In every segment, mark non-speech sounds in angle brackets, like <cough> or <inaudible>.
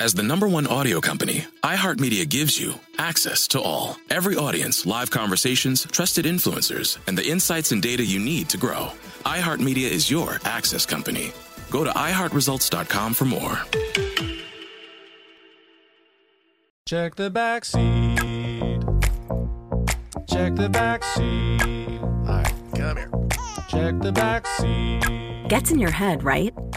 As the number one audio company, iHeartMedia gives you access to all. Every audience, live conversations, trusted influencers, and the insights and data you need to grow. iHeartMedia is your access company. Go to iHeartResults.com for more. Check the back seat. Check the back seat. All right, come here. Check the back seat. Gets in your head, right?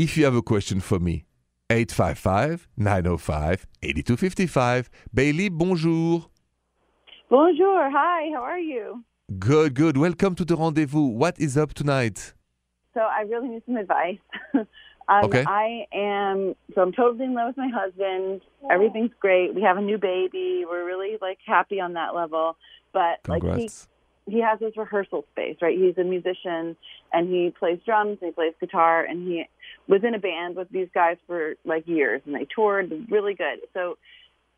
If you have a question for me, 855 905 8255. Bailey, bonjour. Bonjour. Hi. How are you? Good, good. Welcome to the rendezvous. What is up tonight? So I really need some advice. <laughs> um, Okay. I am so I'm totally in love with my husband. Everything's great. We have a new baby. We're really like happy on that level. But like he he has his rehearsal space, right? He's a musician and he plays drums and he plays guitar and he was in a band with these guys for like years and they toured really good. So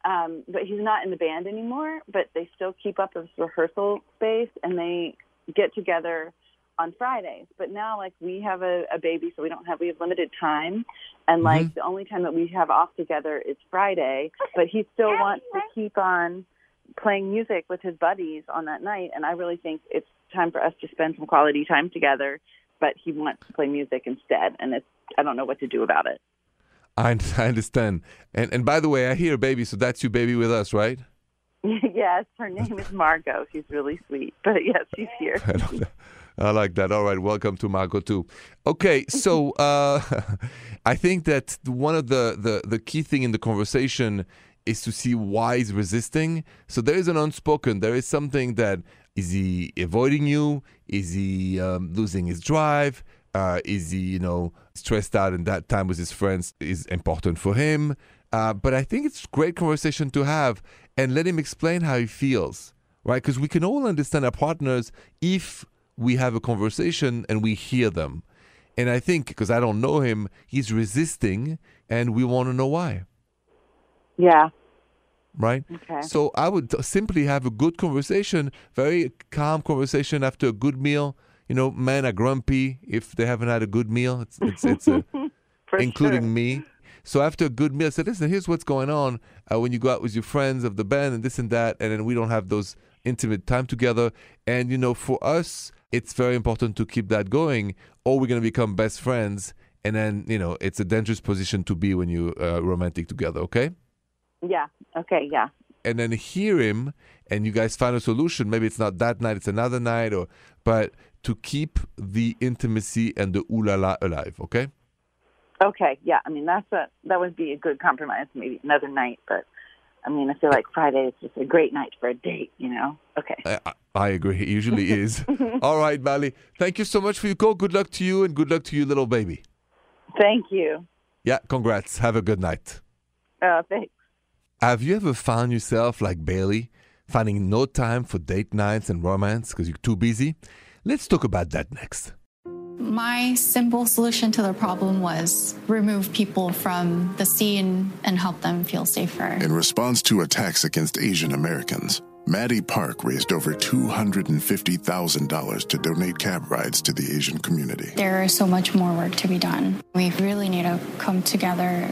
um but he's not in the band anymore, but they still keep up this rehearsal space and they get together on Fridays. But now like we have a, a baby so we don't have we have limited time and like the only time that we have off together is Friday, but he still wants to keep on playing music with his buddies on that night and I really think it's time for us to spend some quality time together but he wants to play music instead and it's I don't know what to do about it. I, <laughs> I understand. And and by the way, I hear baby, so that's your baby with us, right? <laughs> yes, her name is Margot. She's really sweet. But <laughs> yes, she's here. I. I like that. All right, welcome to Margot too. Okay, so uh, I think that one of the, the the key thing in the conversation is to see why he's resisting. So there is an unspoken. There is something that is he avoiding you? Is he um, losing his drive? Uh, is he, you know, stressed out and that time with his friends is important for him? Uh, but I think it's great conversation to have and let him explain how he feels, right? Because we can all understand our partners if we have a conversation and we hear them. And I think, because I don't know him, he's resisting and we want to know why, Yeah. Right? Okay. So I would simply have a good conversation, very calm conversation after a good meal. You know, men are grumpy if they haven't had a good meal. It's it's, it's a, <laughs> including sure. me. So after a good meal, I said, listen, here's what's going on uh, when you go out with your friends of the band and this and that, and then we don't have those intimate time together. And you know, for us, it's very important to keep that going, or we're gonna become best friends. And then you know, it's a dangerous position to be when you're uh, romantic together. Okay. Yeah. Okay. Yeah. and then hear him and you guys find a solution maybe it's not that night it's another night or but to keep the intimacy and the ooh la la alive okay Okay. Yeah. I mean, that's a that would be a good compromise. Maybe another night, but I mean, I feel like Friday is just a great night for a date. You know. Okay. I, I- agree it usually is <laughs> all right Bailey thank you so much for your call good luck to you and good luck to your little baby Thank you. yeah congrats have a good night Uh, thanks. Have you ever found yourself like bailey finding no time for date nights and romance because you're too busy let's talk about that next My simple solution to the problem was remove people from the scene and help them feel safer. In response to attacks against Asian Americans, Maddie Park raised over $250,000 to donate cab rides to the Asian community. There is so much more work to be done. We really need to come together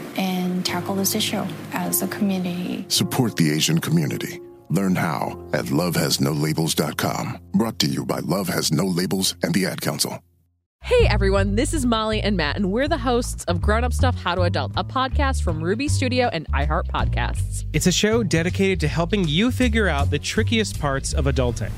and tackle this issue as a community. Support the Asian community. Learn how at lovehasnolabels.com. Brought to you by Love Has No Labels and the Ad Council. Hey everyone, this is Molly and Matt, and we're the hosts of Grown Up Stuff How to Adult, a podcast from Ruby Studio and iHeart Podcasts. It's a show dedicated to helping you figure out the trickiest parts of adulting.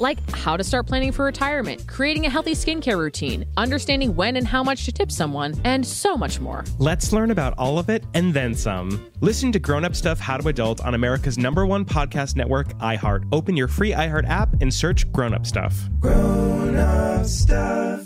Like how to start planning for retirement, creating a healthy skincare routine, understanding when and how much to tip someone, and so much more. Let's learn about all of it and then some. Listen to Grown Up Stuff How to Adult on America's number one podcast network, iHeart. Open your free iHeart app and search Grown Up Stuff. Grown up stuff.